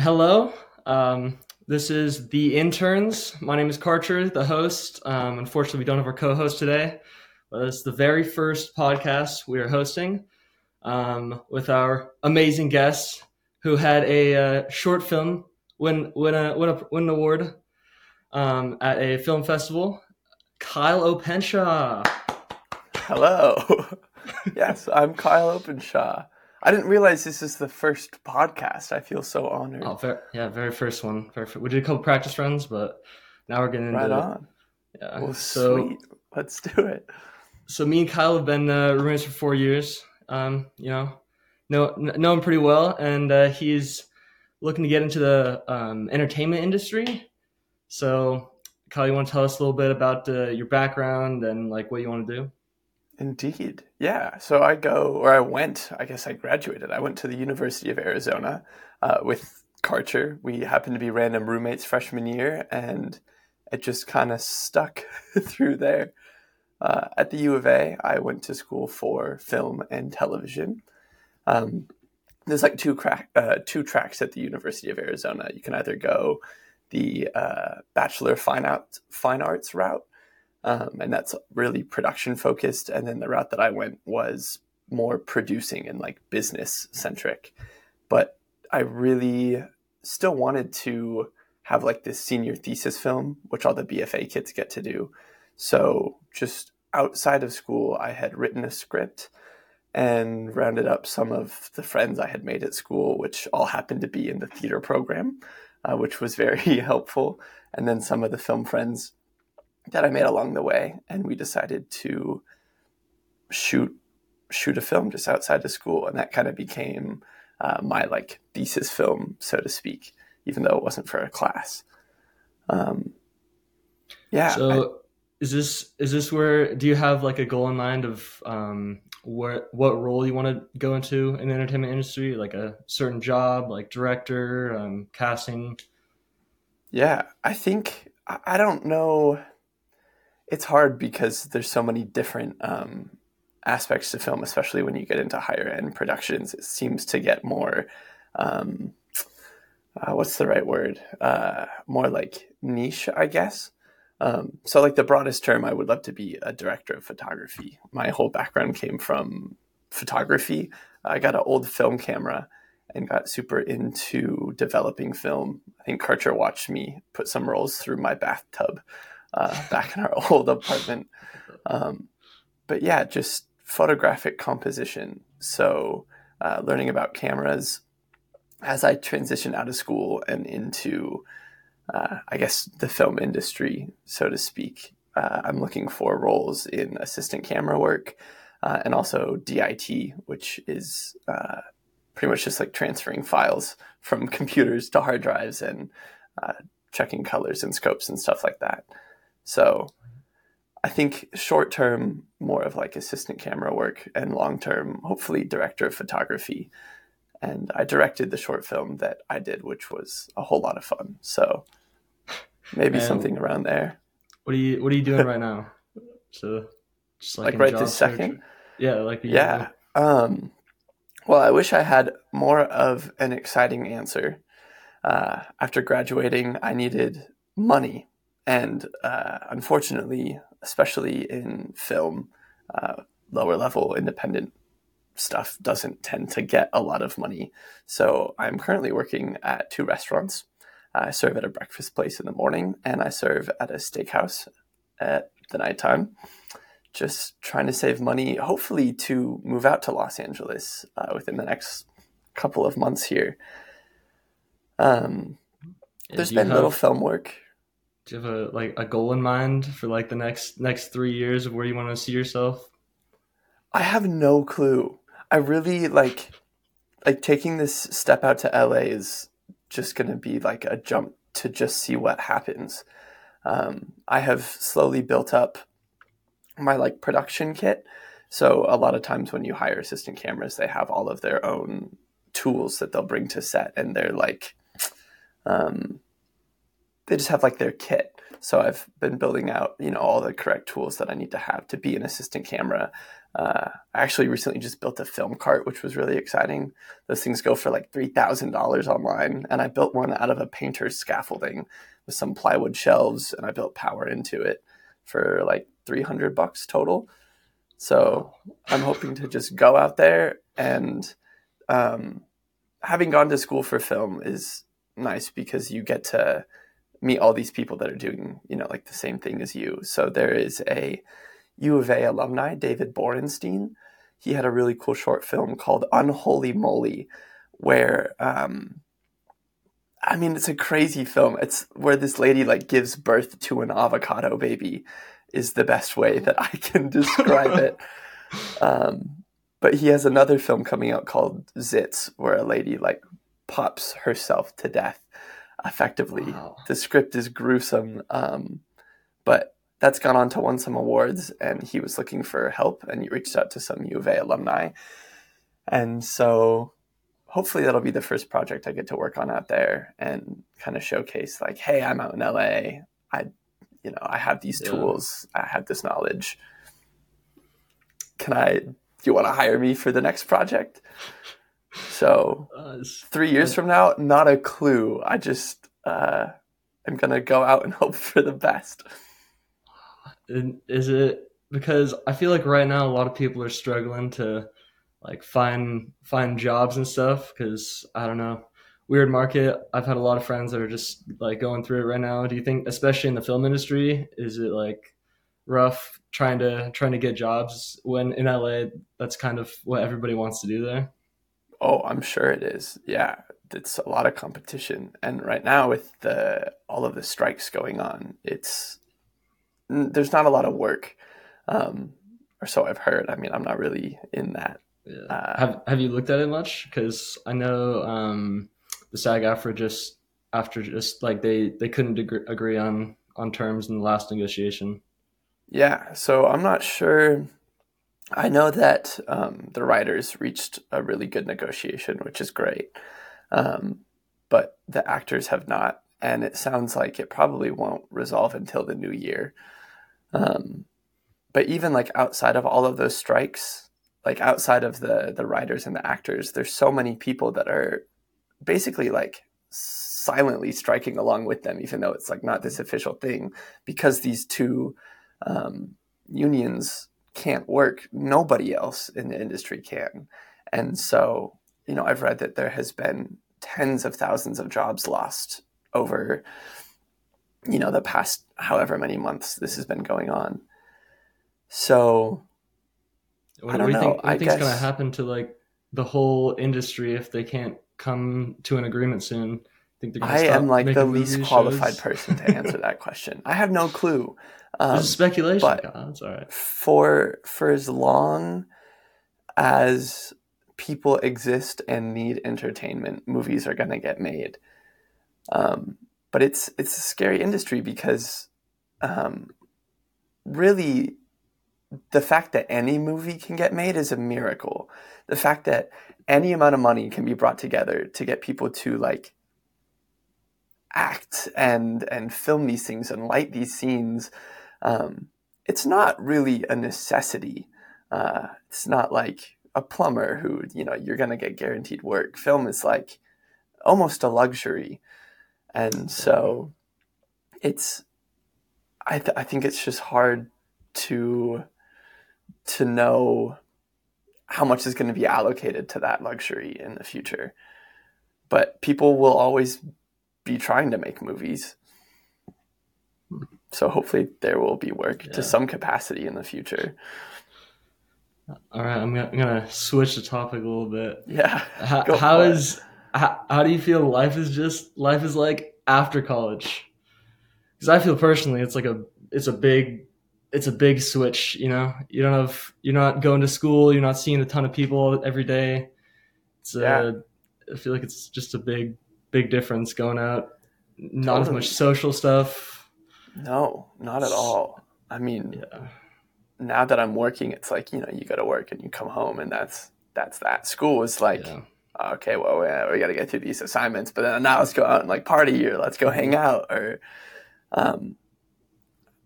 Hello. Um, this is the interns. My name is Karcher, the host. Um, unfortunately, we don't have our co-host today, but it's the very first podcast we are hosting um, with our amazing guest who had a uh, short film win win a win, a, win an award um, at a film festival. Kyle Openshaw. Hello. yes, I'm Kyle Openshaw. I didn't realize this is the first podcast. I feel so honored. Oh, very, yeah, very first one. Very first. We did a couple practice runs, but now we're getting into right it. on. Yeah. Well, so, sweet. Let's do it. so me and Kyle have been uh, roommates for four years. Um, you know, know know him pretty well, and uh, he's looking to get into the um, entertainment industry. So, Kyle, you want to tell us a little bit about uh, your background and like what you want to do? Indeed. Yeah. So I go, or I went, I guess I graduated. I went to the University of Arizona uh, with Karcher. We happened to be random roommates freshman year, and it just kind of stuck through there. Uh, at the U of A, I went to school for film and television. Um, there's like two, crack, uh, two tracks at the University of Arizona. You can either go the uh, Bachelor of Fine, Art, Fine Arts route, um, and that's really production focused. And then the route that I went was more producing and like business centric. But I really still wanted to have like this senior thesis film, which all the BFA kids get to do. So just outside of school, I had written a script and rounded up some of the friends I had made at school, which all happened to be in the theater program, uh, which was very helpful. And then some of the film friends that I made along the way, and we decided to shoot shoot a film just outside of school, and that kind of became uh, my like thesis film, so to speak, even though it wasn't for a class. Um, yeah. So I- is this is this where do you have like a goal in mind of um what what role you want to go into in the entertainment industry? Like a certain job, like director, um, casting? Yeah, I think I I don't know. It's hard because there's so many different um, aspects to film, especially when you get into higher end productions. It seems to get more. Um, uh, what's the right word? Uh, more like niche, I guess. Um, so, like the broadest term, I would love to be a director of photography. My whole background came from photography. I got an old film camera and got super into developing film. I think Karcher watched me put some rolls through my bathtub uh, back in our old apartment. Um, but yeah, just photographic composition. So uh, learning about cameras as I transition out of school and into, uh, I guess, the film industry, so to speak. Uh, I'm looking for roles in assistant camera work uh, and also DIT, which is uh, pretty much just like transferring files from computers to hard drives and uh, checking colors and scopes and stuff like that. So I think short term, more of like assistant camera work, and long term, hopefully director of photography. And I directed the short film that I did, which was a whole lot of fun. So maybe And- something around there. What are you What are you doing right now? So just Like in right this search? second? Yeah, like Yeah. Um, well, I wish I had more of an exciting answer. Uh, after graduating, I needed money. And uh, unfortunately, especially in film, uh, lower level independent stuff doesn't tend to get a lot of money. So I'm currently working at two restaurants. I serve at a breakfast place in the morning, and I serve at a steakhouse at the nighttime just trying to save money, hopefully to move out to Los Angeles uh, within the next couple of months here. Um, there's been little film work. Do you have a like a goal in mind for like the next next three years of where you want to see yourself? I have no clue. I really like like taking this step out to LA is just going to be like a jump to just see what happens. Um, I have slowly built up my like production kit. So a lot of times when you hire assistant cameras, they have all of their own tools that they'll bring to set, and they're like, um, they just have like their kit. So I've been building out, you know, all the correct tools that I need to have to be an assistant camera. Uh, I actually recently just built a film cart, which was really exciting. Those things go for like three thousand dollars online, and I built one out of a painter's scaffolding with some plywood shelves, and I built power into it for like three hundred bucks total. So I'm hoping to just go out there and um, having gone to school for film is nice because you get to meet all these people that are doing you know like the same thing as you. So there is a U of A alumni, David Borenstein. He had a really cool short film called Unholy Moly, where um, I mean it's a crazy film. It's where this lady like gives birth to an avocado baby is the best way that I can describe it. Um, but he has another film coming out called Zits, where a lady like pops herself to death effectively. Wow. The script is gruesome, um, but that's gone on to win some awards, and he was looking for help, and he reached out to some U of A alumni, and so hopefully that'll be the first project I get to work on out there and kind of showcase like, hey, I'm out in LA. I, you know, I have these Yeah. tools. I have this knowledge. Can I? Do you want to hire me for the next project? So three years from now, not a clue. I just uh, am gonna go out and hope for the best. And is it because I feel like right now a lot of people are struggling to like find find jobs and stuff because I don't know weird market. I've had a lot of friends that are just like going through it right now. Do you think, especially in the film industry, is it like rough trying to trying to get jobs when in LA? That's kind of what everybody wants to do there. Oh, I'm sure it is. Yeah, it's a lot of competition, and right now with the all of the strikes going on, it's there's not a lot of work, um, or so I've heard. I mean, I'm not really in that. Yeah. Uh, have Have you looked at it much? Because I know um, the SAG-AFTRA just after just like they they couldn't agree, agree on on terms in the last negotiation. Yeah, so I'm not sure. I know that um, the writers reached a really good negotiation, which is great, um, but the actors have not, and it sounds like it probably won't resolve until the new year. Um, but even like outside of all of those strikes, like outside of the the writers and the actors, there's so many people that are basically like silently striking along with them, even though it's like not this official thing, because these two um, unions can't work. Nobody else in the industry can, and so you know I've read that there has been tens of thousands of jobs lost over you know the past however many months this has been going on. So What, I don't do you think? know. What do you I think's gonna happen to like the whole industry if they can't come to an agreement soon? Think they're I am like the least qualified shows? person to answer that question. I have no clue. Um, This is speculation. but- God, all right. for for as long as people exist and need entertainment, movies are going to get made. Um, but it's it's a scary industry because um, really the fact that any movie can get made is a miracle. The fact that any amount of money can be brought together to get people to like act and and film these things and light these scenes um, it's not really a necessity. Uh, it's not like a plumber who you know you're going to get guaranteed work. Film is like almost a luxury, and so it's. I th- I think it's just hard to to know how much is going to be allocated to that luxury in the future. But people will always be trying to make movies. So hopefully there will be work Yeah. to some capacity in the future. All right, I'm gonna, I'm gonna switch the topic a little bit. Yeah. How, how is how, how do you feel life is just life is like after college? Because I feel personally, it's like a it's a big it's a big switch. You know, you don't have you're not going to school, you're not seeing a ton of people every day. It's Yeah. uh, I feel like it's just a big big difference going out. Not as much social stuff. No, not at all. I mean, Yeah, now that I'm working, it's like, you know, you go to work and you come home and that's that's that. School was like yeah. okay, well, we, we got to get through these assignments, but then now let's go out and like party or let's go hang out or, um,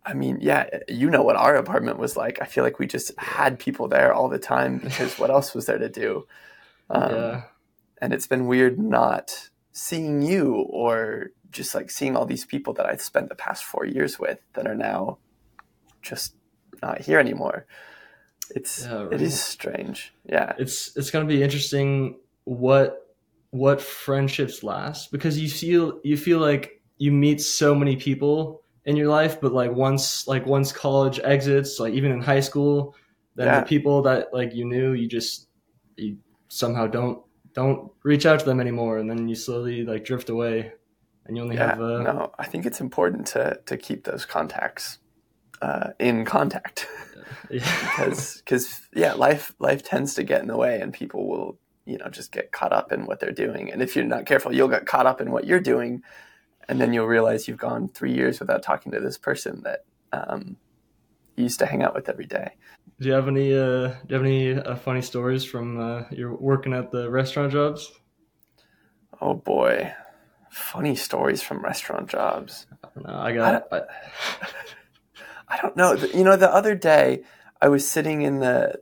I mean, yeah, you know what our apartment was like. I feel like we just had people there all the time because what else was there to do? Um, yeah. And it's been weird not seeing you or just like seeing all these people that I spent the past four years with that are now just not here anymore. It's yeah, right. it is strange. Yeah. It's it's gonna be interesting what what friendships last because you feel you feel like you meet so many people in your life, but like once like once college exits, like even in high school, then yeah. the people that like you knew, you just you somehow don't don't reach out to them anymore, and then you slowly like drift away, and you only yeah, have. Uh, no, I think it's important to to keep those contacts uh, in contact, yeah. because because yeah, life life tends to get in the way, and people will you know just get caught up in what they're doing, and if you're not careful, you'll get caught up in what you're doing, and then you'll realize you've gone three years without talking to this person that um, you used to hang out with every day. Do you have any uh, do you have any uh, funny stories from uh, your working at the restaurant jobs? Oh boy, funny stories from restaurant jobs. I don't know. I got. I, I, I don't know. You know, the other day I was sitting in the.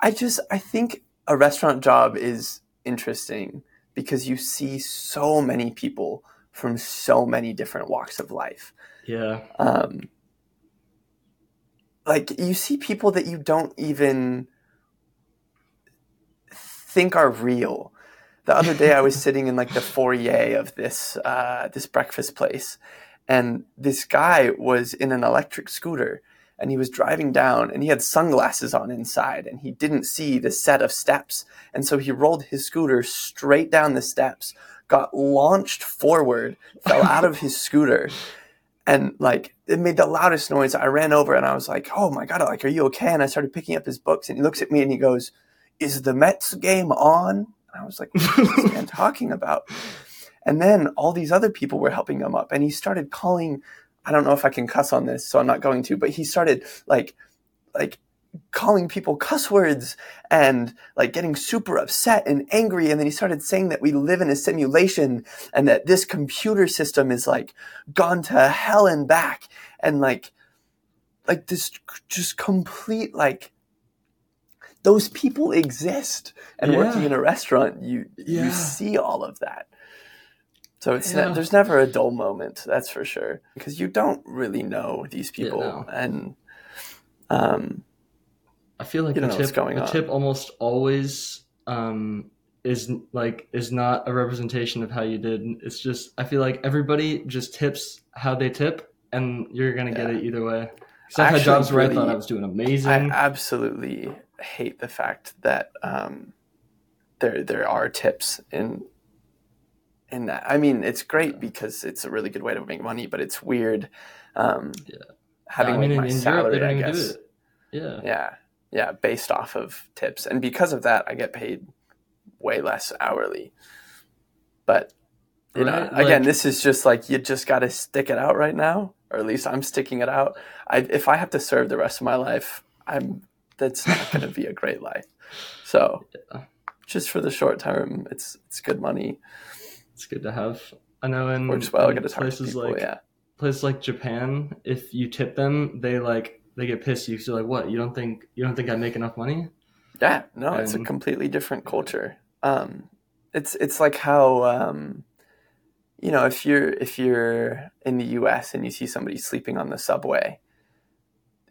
I just I think a restaurant job is interesting because you see so many people from so many different walks of life. Yeah. Um, like you see people that you don't even think are real. The other day I was sitting in like the foyer of this uh, this breakfast place, and this guy was in an electric scooter and he was driving down and he had sunglasses on inside and he didn't see the set of steps and so he rolled his scooter straight down the steps got launched forward fell out of his scooter and like it made the loudest noise. I ran over and I was like, "Oh my god! Like, are you okay?" And I started picking up his books, and he looks at me and he goes, "Is the Mets game on?" And I was like, "What is this man talking about?" And then all these other people were helping him up, and he started calling. I don't know if I can cuss on this, so I'm not going to. But he started like, like calling people cuss words and like getting super upset and angry. And then he started saying that we live in a simulation and that this computer system is like gone to hell and back. And like, like this just complete, like, those people exist. And yeah. working in a restaurant, you, yeah. you see all of that. So it's yeah. ne- there's never a dull moment, that's for sure, because you don't really know these people, no. and um, I feel like the tip, the tip almost always um, is like is not a representation of how you did. It's just I feel like everybody just tips how they tip, and you're gonna yeah. get it either way. Because I've had jobs where really, I thought I was doing amazing. I absolutely hate the fact that um, there there are tips in in that. I mean, it's great because it's a really good way to make money, but it's weird um, yeah. having I mean, like my in salary. Europe, I guess. Yeah, yeah yeah, based off of tips. And because of that, I get paid way less hourly. But you right? know, again, this is just like you just got to stick it out right now, or at least I'm sticking it out. I, if I have to serve the rest of my life, I'm that's not going to be a great life. So, yeah. just for the short term, it's it's good money. It's good to have. I know in, Works well, in places people, like yeah. places like Japan, if you tip them, they like they get pissed. You so like, what? You don't think you don't think I make enough money? Yeah, no, and, it's a completely different culture. Um, it's it's like how um, you know if you're if you're in the U.S. and you see somebody sleeping on the subway,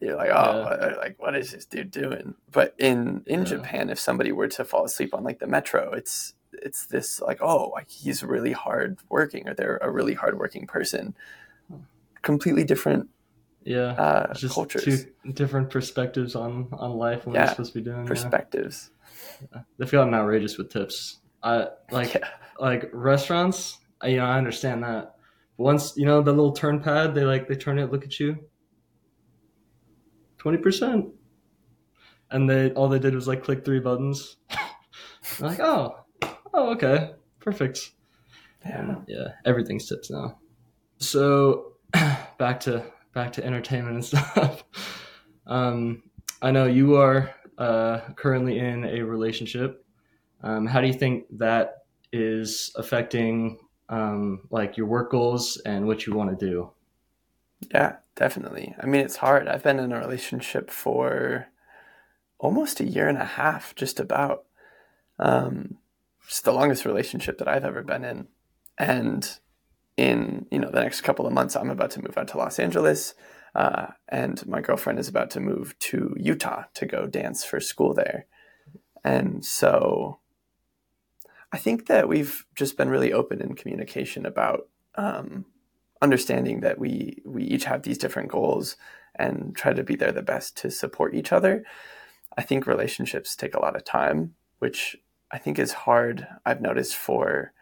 you're like, oh, yeah. like what is this dude doing? But in in yeah. Japan, if somebody were to fall asleep on like the metro, it's it's this like, oh, like he's really hard working, or they're a really hard working person. Completely different yeah, uh, just cultures. two different perspectives on on life and what yeah, you're supposed to be doing. Perspectives. Yeah. They've gotten outrageous with tips. I like yeah. like restaurants. I, you know, I understand that. But once you know the little turn pad, they like they turn it, look at you. Twenty percent, and they all they did was like click three buttons. like, oh, oh, okay, perfect. Yeah, yeah, everything's tips now. So back to back to entertainment and stuff. um, I know you are uh, currently in a relationship. Um, how do you think that is affecting um, like your work goals and what you want to do? Yeah, definitely. I mean, it's hard. I've been in a relationship for almost a year and a half, just about. Um, it's the longest relationship that I've ever been in, and in you know the next couple of months, I'm about to move out to Los Angeles, uh, and my girlfriend is about to move to Utah to go dance for school there, and so I think that we've just been really open in communication about um, understanding that we we each have these different goals and try to be there the best to support each other. I think relationships take a lot of time, which I think is hard. I've noticed for,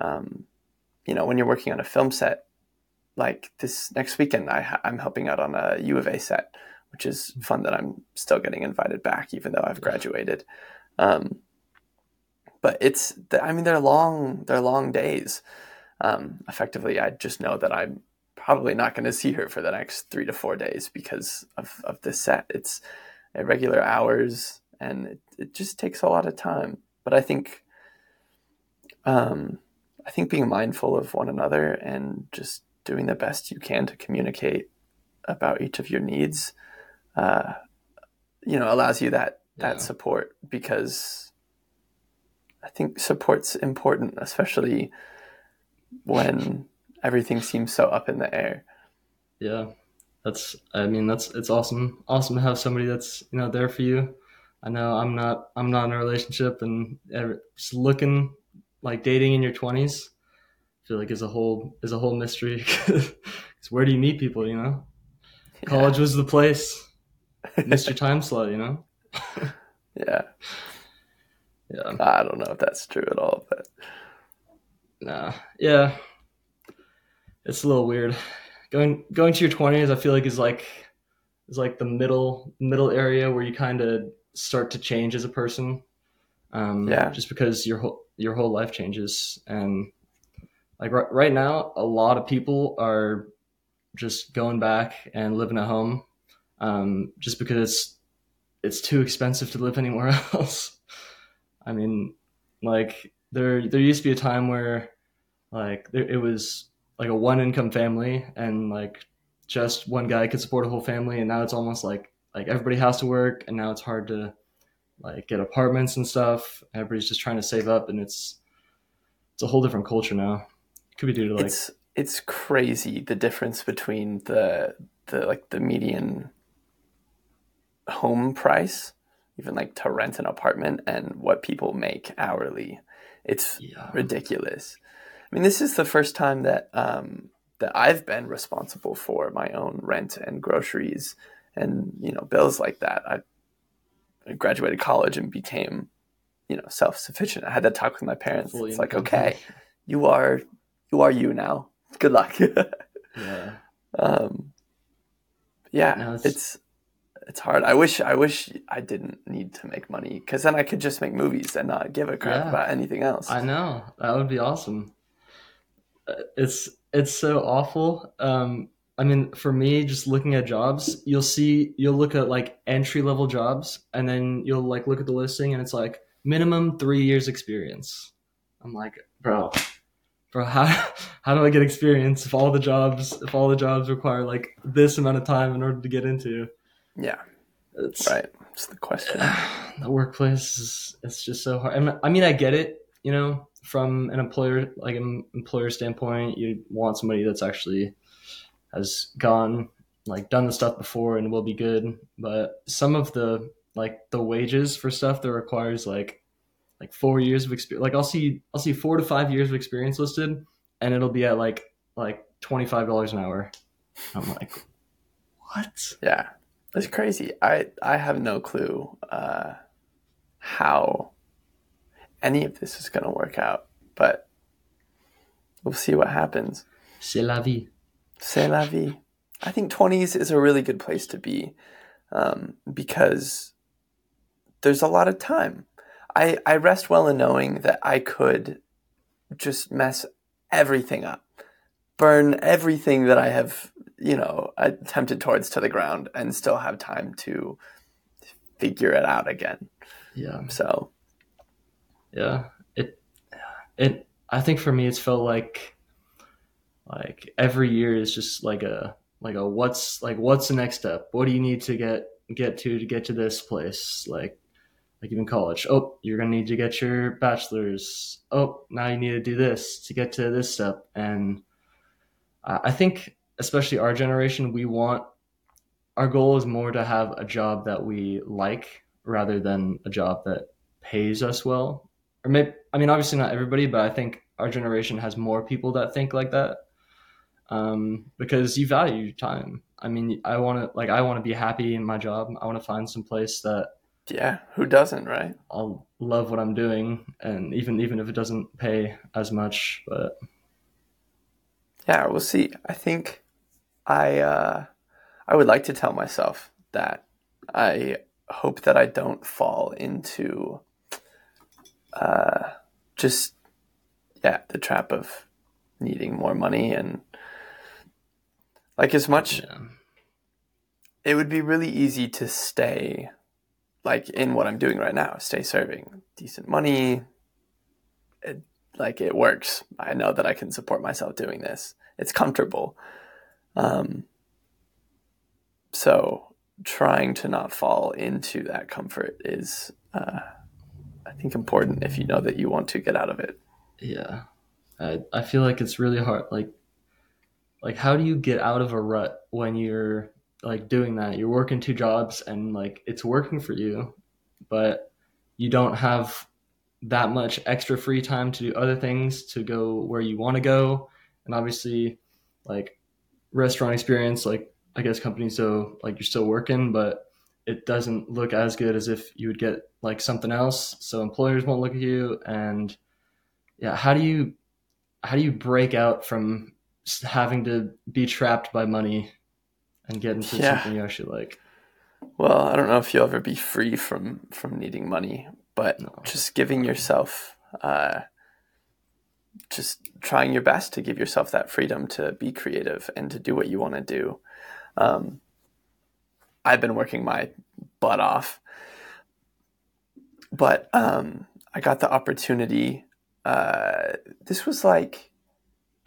um, you know, when you're working on a film set, like this next weekend, I, am helping out on a U of A set, which is fun that I'm still getting invited back, even though I've graduated. Um, but it's I mean they're long they're long days. Um, effectively, I just know that I'm probably not going to see her for the next three to four days because of of this set. It's irregular hours and it, it just takes a lot of time. But I think um, I think being mindful of one another and just doing the best you can to communicate about each of your needs, uh, you know, allows you that that yeah. support because I think support's important, especially when everything seems so up in the air. Yeah, that's. I mean, that's it's awesome. Awesome to have somebody that's you know there for you. I know I'm not. I'm not in a relationship, and just looking like dating in your twenties. I feel like is a whole is a whole mystery. Because where do you meet people? You know, yeah. college was the place. Missed your time slot. You know. yeah. Yeah. I don't know if that's true at all, but nah. Yeah. It's a little weird. Going going to your twenties, I feel like is like is like the middle middle area where you kind of start to change as a person. Um, yeah. Just because your whole your whole life changes, and like right, right now, a lot of people are just going back and living at home, um, just because it's it's too expensive to live anywhere else. I mean, like there there used to be a time where like there, it was like a one income family and like just one guy could support a whole family and now it's almost like like everybody has to work and now it's hard to like get apartments and stuff everybody's just trying to save up and it's it's a whole different culture now it could be due to like it's it's crazy the difference between the the like the median home price even like to rent an apartment and what people make hourly. It's yeah. ridiculous. I mean, this is the first time that um, that I've been responsible for my own rent and groceries and you know bills like that. I, I graduated college and became you know self sufficient. I had that talk with my parents. Fully it's like, okay, you are you are you now. Good luck. yeah. Um, yeah, no, it's, it's it's hard. I wish I wish I didn't need to make money because then I could just make movies and not give a crap yeah, about anything else. I know that would be awesome. Uh, it's it's so awful. Um, I mean, for me, just looking at jobs, you'll see you'll look at like entry level jobs, and then you'll like look at the listing, and it's like minimum three years experience. I'm like, bro, bro, how how do I get experience if all the jobs if all the jobs require like this amount of time in order to get into? Yeah. It's right. It's the question. The workplace is it's just so hard. I mean, I get it, you know, from an employer like an employer standpoint, you want somebody that's actually has gone like done the stuff before and will be good. But some of the like the wages for stuff that requires like like four years of experience like I'll see I'll see four to five years of experience listed and it'll be at like like twenty five dollars an hour. I'm like, what? Yeah. It's crazy. I I have no clue uh, how any of this is going to work out, but we'll see what happens. C'est la vie. C'est la vie. I think twenties is a really good place to be um, because there's a lot of time. I I rest well in knowing that I could just mess everything up, burn everything that I have you know, attempted towards to the ground and still have time to figure it out again. Yeah. So Yeah. It it I think for me it's felt like like every year is just like a like a what's like what's the next step? What do you need to get get to to get to this place? Like like even college. Oh, you're gonna need to get your bachelor's. Oh, now you need to do this to get to this step. And I think especially our generation, we want our goal is more to have a job that we like rather than a job that pays us well. Or maybe I mean obviously not everybody, but I think our generation has more people that think like that. Um, because you value time. I mean, I want to like I want to be happy in my job. I want to find some place that yeah, who doesn't, right? I'll love what I'm doing, and even even if it doesn't pay as much, but yeah, we'll see. I think I uh, I would like to tell myself that I hope that I don't fall into uh, just yeah the trap of needing more money and like as much. Yeah. It would be really easy to stay like in what I'm doing right now, stay serving decent money. It, like it works. I know that I can support myself doing this. It's comfortable. Um, so trying to not fall into that comfort is, uh, I think, important if you know that you want to get out of it. Yeah, I I feel like it's really hard. Like, like how do you get out of a rut when you're like doing that? You're working two jobs and like it's working for you, but you don't have that much extra free time to do other things to go where you want to go. And obviously like restaurant experience like i guess companies so like you're still working but it doesn't look as good as if you would get like something else. So employers won't look at you. And yeah how do you how do you break out from having to be trapped by money and get into yeah. something you actually like well i don't know if you'll ever be free from from needing money but no. just giving yourself uh, just trying your best to give yourself that freedom to be creative and to do what you want to do. Um, I've been working my butt off, but um, I got the opportunity. Uh, this was like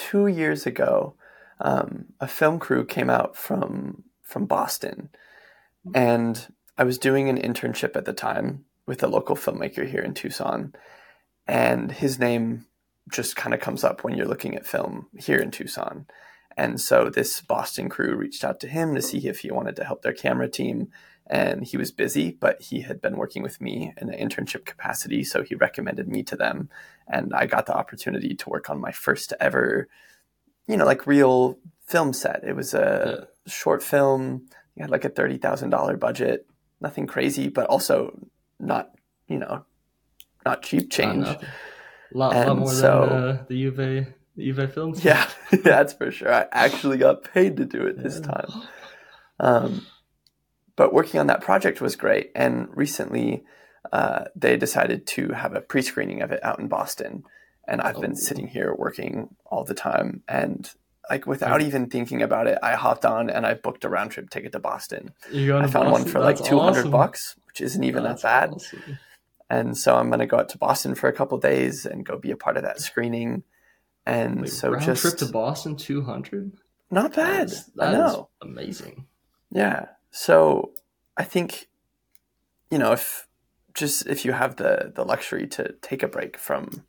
two years ago. Um, a film crew came out from from Boston, and I was doing an internship at the time with a local filmmaker here in Tucson, and his name just kind of comes up when you're looking at film here in Tucson. And so this Boston crew reached out to him to see if he wanted to help their camera team. And he was busy, but he had been working with me in an internship capacity. So he recommended me to them. And I got the opportunity to work on my first ever, you know, like real film set. It was a yeah. short film. It had like a $30,000 budget. Nothing crazy, but also not, you know, not cheap change. Not a lot, lot more so, than uh, the Juve the Juve films. Yeah, that's for sure. I actually got paid to do it this time. Um, but working on that project was great. And recently, uh, they decided to have a pre-screening of it out in Boston. And I've oh. been sitting here working all the time, and like without even thinking about it, I hopped on and I booked a round trip ticket to Boston. I found Boston? one for That's like two hundred awesome. bucks, which isn't even That's that bad. Awesome. And so I'm going to go out to Boston for a couple days and go be a part of that screening. And Wait, so round just trip to Boston, two hundred. Not bad. That, is, that I know. amazing. Yeah. So I think, you know, if just if you have the the luxury to take a break from,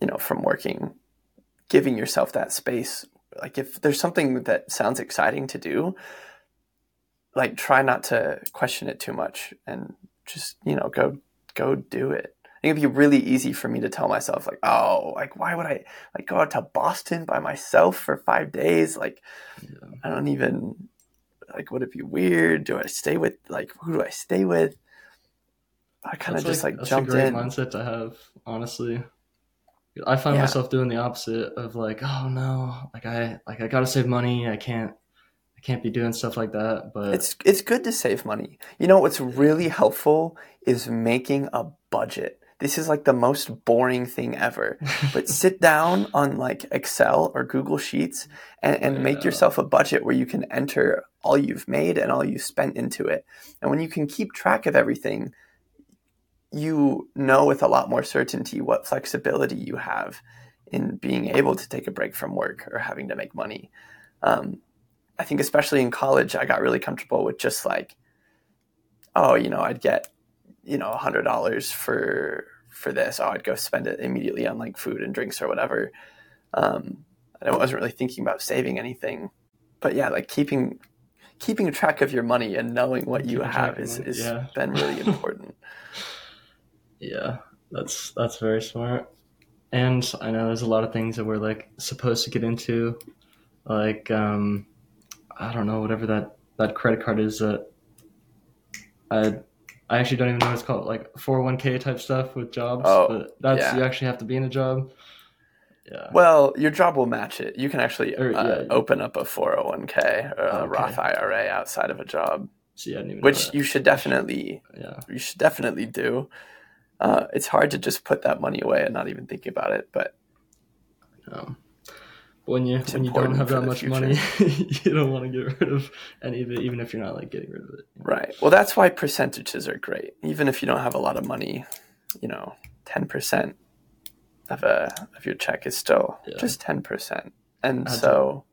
you know, from working, giving yourself that space. Like if there's something that sounds exciting to do, like try not to question it too much and just you know go go do it. I think it'd be really easy for me to tell myself like, oh, like why would I like go out to Boston by myself for five days? Like, yeah. I don't even like. Would it be weird? Do I stay with like who do I stay with? I kind of just like, like jumped a great in. Mindset to have, honestly. I find yeah. myself doing the opposite of like, oh no, like I like I gotta save money. I can't I can't be doing stuff like that. But it's it's good to save money. You know what's really helpful is making a budget. This is like the most boring thing ever. but sit down on like Excel or Google Sheets and, and yeah. make yourself a budget where you can enter all you've made and all you spent into it. And when you can keep track of everything, you know with a lot more certainty what flexibility you have in being able to take a break from work or having to make money. Um, I think especially in college, I got really comfortable with just like, oh, you know, I'd get, you know, a hundred dollars for for this. Oh, I'd go spend it immediately on like food and drinks or whatever. Um, and I wasn't really thinking about saving anything. But yeah, like keeping keeping track of your money and knowing what you have is, is yeah. been really important. yeah, that's that's very smart. And I know there's a lot of things that we're like supposed to get into, like um, I don't know whatever that that credit card is that I I actually don't even know what it's called, like 401k type stuff with jobs. Oh, but that's yeah. you actually have to be in a job. Yeah. Well, your job will match it. You can actually or, uh, yeah, open up a 401k or a. Roth IRA outside of a job. See, which you should definitely yeah. you should definitely do. Uh, it's hard to just put that money away and not even think about it, but um, when you when you don't have that much money, you don't want to get rid of any of it, even if you're not like getting rid of it. Right. Well, that's why percentages are great. Even if you don't have a lot of money, you know, ten percent of a of your check is still yeah. just ten percent, and I'd so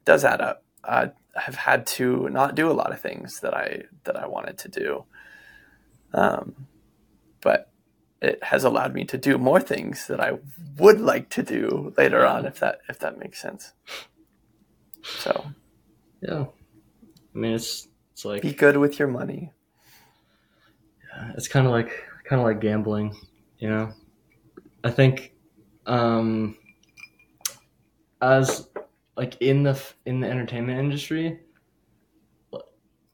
it does add up. I have had to not do a lot of things that I that I wanted to do, um, but it has allowed me to do more things that I would like to do later on, if that if that makes sense. So, yeah, I mean, it's it's like be good with your money. Yeah, it's kind of like kind of like gambling, you know. I think, um, as like in the in the entertainment industry,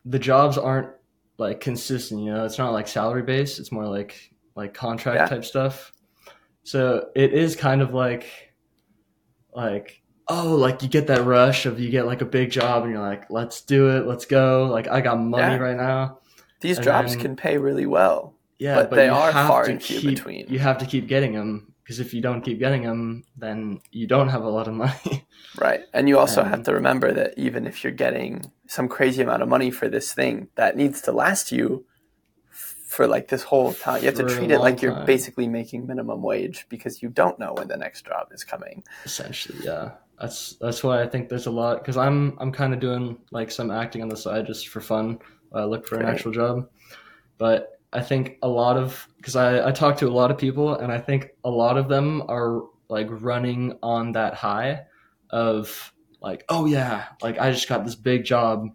the jobs aren't like consistent. You know, it's not like salary based. It's more like like contract yeah. type stuff. So it is kind of like like oh like you get that rush of you get like a big job and you're like let's do it let's go like I got money yeah. right now. These and jobs then, can pay really well. Yeah, but, but they are far and few between. You have to keep getting them because if you don't keep getting them, then you don't have a lot of money. Right, and you also have to remember that even if you're getting some crazy amount of money for this thing, that needs to last you for like this whole time. You have to treat it like you're basically making minimum wage because you don't know when the next job is coming. Essentially, yeah. That's that's why I think there's a lot because I'm I'm kind of doing like some acting on the side just for fun. I look for an actual job, but I think a lot of because I I talk to a lot of people and I think a lot of them are like running on that high of like oh yeah like I just got this big job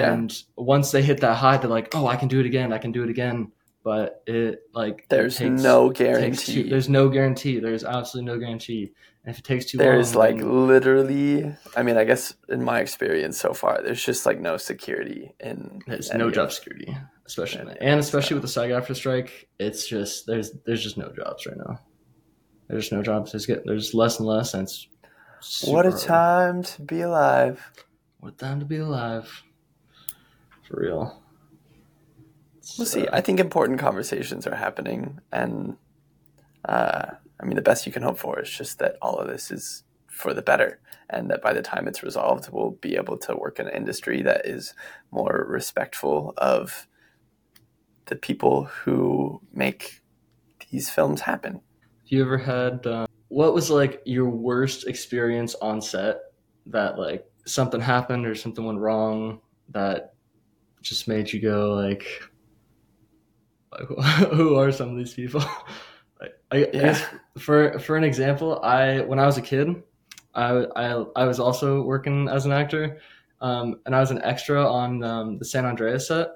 and yeah. once they hit that high, they're like, "Oh, I can do it again. I can do it again." But it like there's it takes, no guarantee. Too, there's no guarantee. There's absolutely no guarantee. And if it takes too there's long, there's like then, literally. I mean, I guess in my experience so far, there's just like no security in. There's no job security, especially and especially with the SAG-AFTRA strike. It's just there's there's just no jobs right now. There's no jobs. There's get there's less and less, and it's what a hard. time to be alive. What time to be alive for real. We'll see. I think important conversations are happening, and uh, I mean, the best you can hope for is just that all of this is for the better, and that by the time it's resolved, we'll be able to work in an industry that is more respectful of the people who make these films happen. Have you ever had uh, what was like your worst experience on set that like something happened or something went wrong that just made you go like, who are some of these people? I, I yeah. guess for for an example, I when I was a kid, I I, I was also working as an actor, um, and I was an extra on um, the San Andreas set,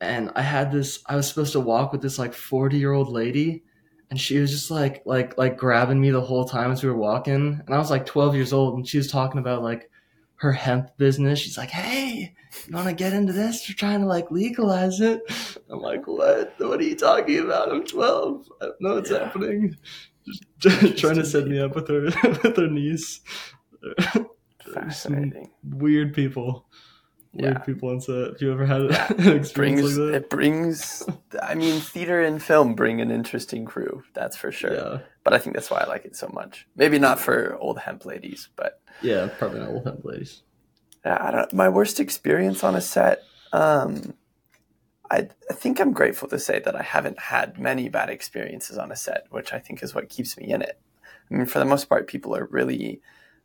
and I had this. I was supposed to walk with this like forty year old lady, and she was just like like like grabbing me the whole time as we were walking, and I was like twelve years old, and she was talking about like her hemp business. She's like, "Hey, you want to get into this? You're trying to like legalize it." I'm like, "What? What are you talking about? I'm 12. I don't know what's yeah. happening." Just, trying to set me up with her with her niece. Fascinating. weird people. Weird yeah. people on set. Have you ever had yeah. an experience brings, like that? It brings. I mean, theater and film bring an interesting crew. That's for sure. Yeah. But I think that's why I like it so much. Maybe not for old hemp ladies, but yeah, probably not old hemp ladies. I don't. My worst experience on a set. Um, I, I think I'm grateful to say that I haven't had many bad experiences on a set, which I think is what keeps me in it. I mean, for the most part, people are really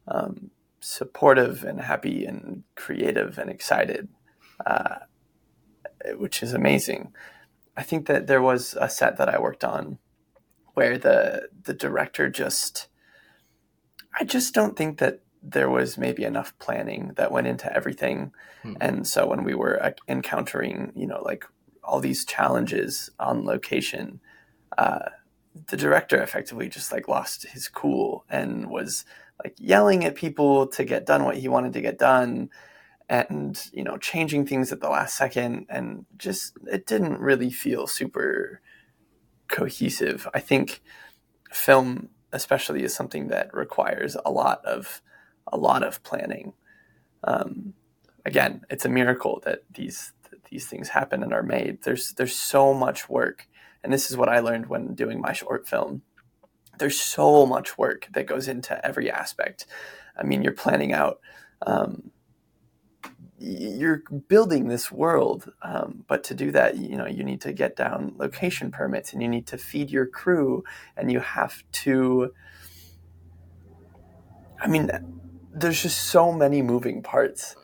um, supportive and happy and creative and excited, uh, which is amazing. I think that there was a set that I worked on where the the director just I just don't think that there was maybe enough planning that went into everything. Hmm. And so when we were uh, encountering, you know, like all these challenges on location, uh, the director effectively just like lost his cool and was like yelling at people to get done what he wanted to get done and you know changing things at the last second and just it didn't really feel super cohesive i think film especially is something that requires a lot of a lot of planning. Um, again it's a miracle that these that these things happen and are made. There's there's so much work and this is what i learned when doing my short film. There's so much work that goes into every aspect. I mean you're planning out um, you're building this world um, but to do that you know you need to get down location permits and you need to feed your crew and you have to i mean there's just so many moving parts.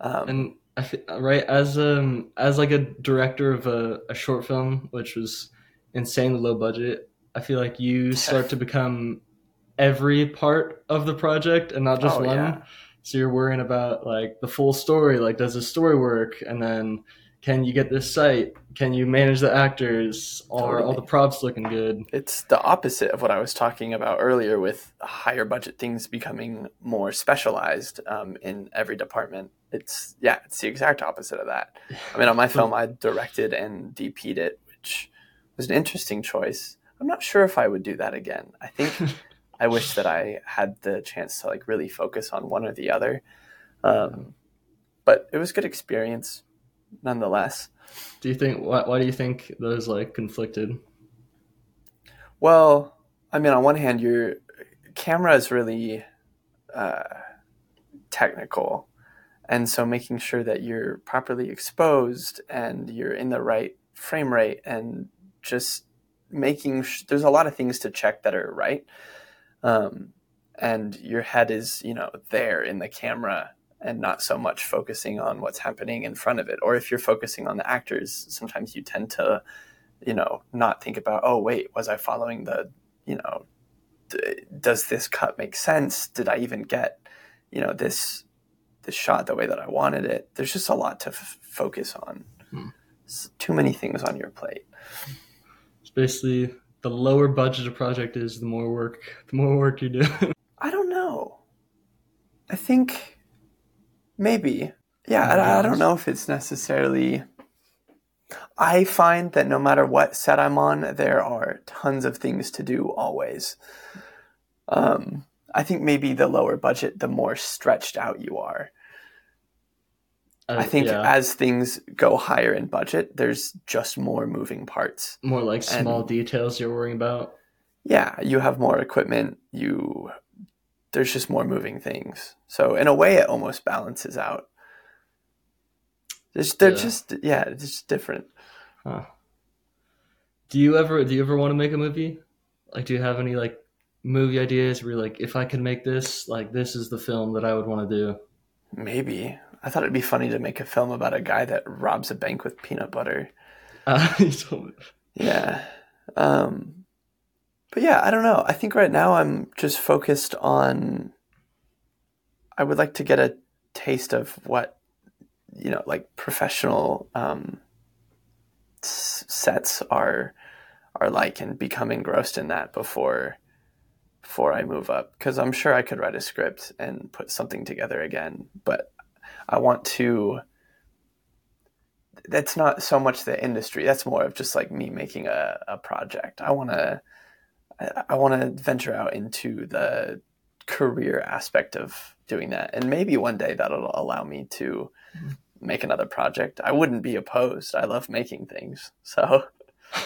Um, and I, right as um as like a director of a, a short film which was insanely low budget i feel like you start to become every part of the project and not just oh, one. yeah. So you're worrying about like the full story, like does the story work, and then can you get this site? Can you manage the actors? Are all the props looking good? It's the opposite of what I was talking about earlier with higher budget things becoming more specialized um, in every department. It's yeah, it's the exact opposite of that. I mean, on my film, I directed and DP'd it, which was an interesting choice. I'm not sure if I would do that again. I think I wish that I had the chance to like really focus on one or the other. Um, but it was good experience nonetheless. Do you think why, why do you think those like conflicted? Well, I mean, on one hand, your camera is really uh, technical, and so making sure that you're properly exposed and you're in the right frame rate and just making sh- there's a lot of things to check that are right um, and your head is you know there in the camera and not so much focusing on what's happening in front of it or if you're focusing on the actors sometimes you tend to you know not think about oh wait was i following the you know d- does this cut make sense did i even get you know this this shot the way that i wanted it there's just a lot to f- focus on hmm. too many things on your plate it's basically the lower budget a project is, the more work the more work you do. I don't know. I think maybe. Yeah, I, I don't know if it's necessarily. I find that no matter what set I'm on, there are tons of things to do always. Um, I think maybe the lower budget, the more stretched out you are. Uh, I think yeah. as things go higher in budget, there's just more moving parts. More like small and, details you're worrying about. Yeah, you have more equipment. You there's just more moving things. So in a way, it almost balances out. They're yeah. just yeah, it's just different. Huh. Do you ever do you ever want to make a movie? Like, do you have any like movie ideas where you're like, if I could make this, like this is the film that I would want to do? Maybe I thought it'd be funny to make a film about a guy that robs a bank with peanut butter. Uh, yeah. Um, but yeah, I don't know. I think right now I'm just focused on. I would like to get a taste of what, you know, like professional um, sets are are like, and become engrossed in that before before I move up. Because I'm sure I could write a script and put something together again, but I want to. That's not so much the industry. That's more of just like me making a, a project. I want to. I want to venture out into the career aspect of doing that, and maybe one day that'll allow me to mm-hmm. make another project. I wouldn't be opposed. I love making things. So,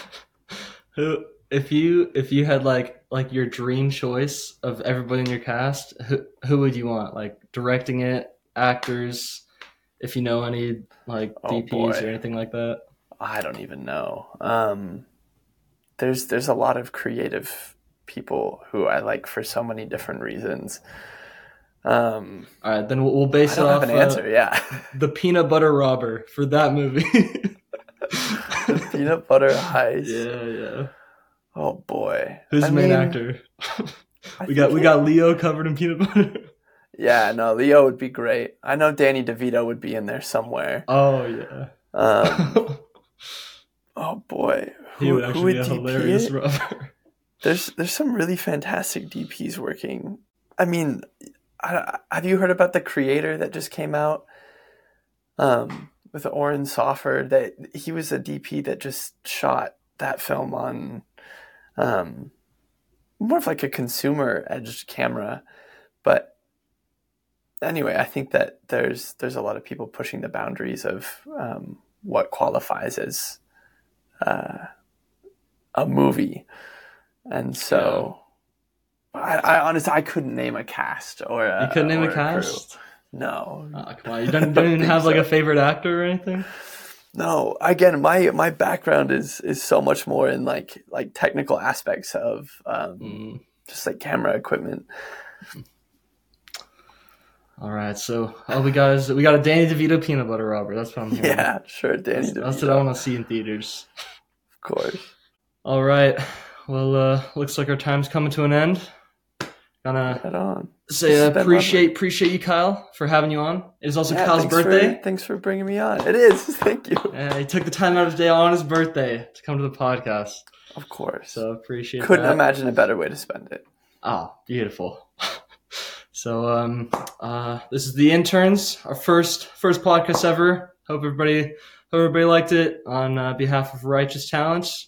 who if you if you had like like your dream choice of everybody in your cast, who who would you want? Like directing it, actors, if you know any like oh, DPs boy. or anything like that. I don't even know. Um, there's there's a lot of creative people who I like for so many different reasons. Um, All right, then we'll, we'll base I it off have an uh, answer. Yeah, the peanut butter robber for that movie. peanut butter heist. yeah, yeah. Oh boy, Who's I the main mean, actor? We got we got Leo covered in peanut butter. Yeah, no, Leo would be great. I know Danny DeVito would be in there somewhere. oh yeah. Um, oh boy, he would actually be a hilarious it? There's there's some really fantastic DPs working. I mean, I, have you heard about the creator that just came out? Um, with Oren Soffer, that he was a DP that just shot that film on, um, more of like a consumer edged camera, but anyway, I think that there's there's a lot of people pushing the boundaries of um, what qualifies as uh, a movie, and so I, I honestly I couldn't name a cast or a, You couldn't name a crew. cast? No, Oh, come on, you don't, don't even have like a favorite actor or anything. no. Again, my my background is is so much more in like like technical aspects of um, Mm. just like camera equipment. All right, so all we got is we got a Danny DeVito peanut butter robber. That's what I'm hearing. Yeah, sure, Danny. that's, that's what I want to see in theaters. Of course. All right, well, uh, looks like our time's coming to an end. Gonna Right on. say uh, appreciate lovely. appreciate you, Kyle, for having you on. It is also Yeah, Kyle's thanks birthday. For, thanks for bringing me on. It is. Thank you. Uh, he took the time out of his day on his birthday to come to the podcast. Of course. So appreciate it. Couldn't that. imagine a better way to spend it. Ah, beautiful. so um uh this is the interns, our first first podcast ever. Hope everybody hope everybody liked it on uh, behalf of Righteous Talents.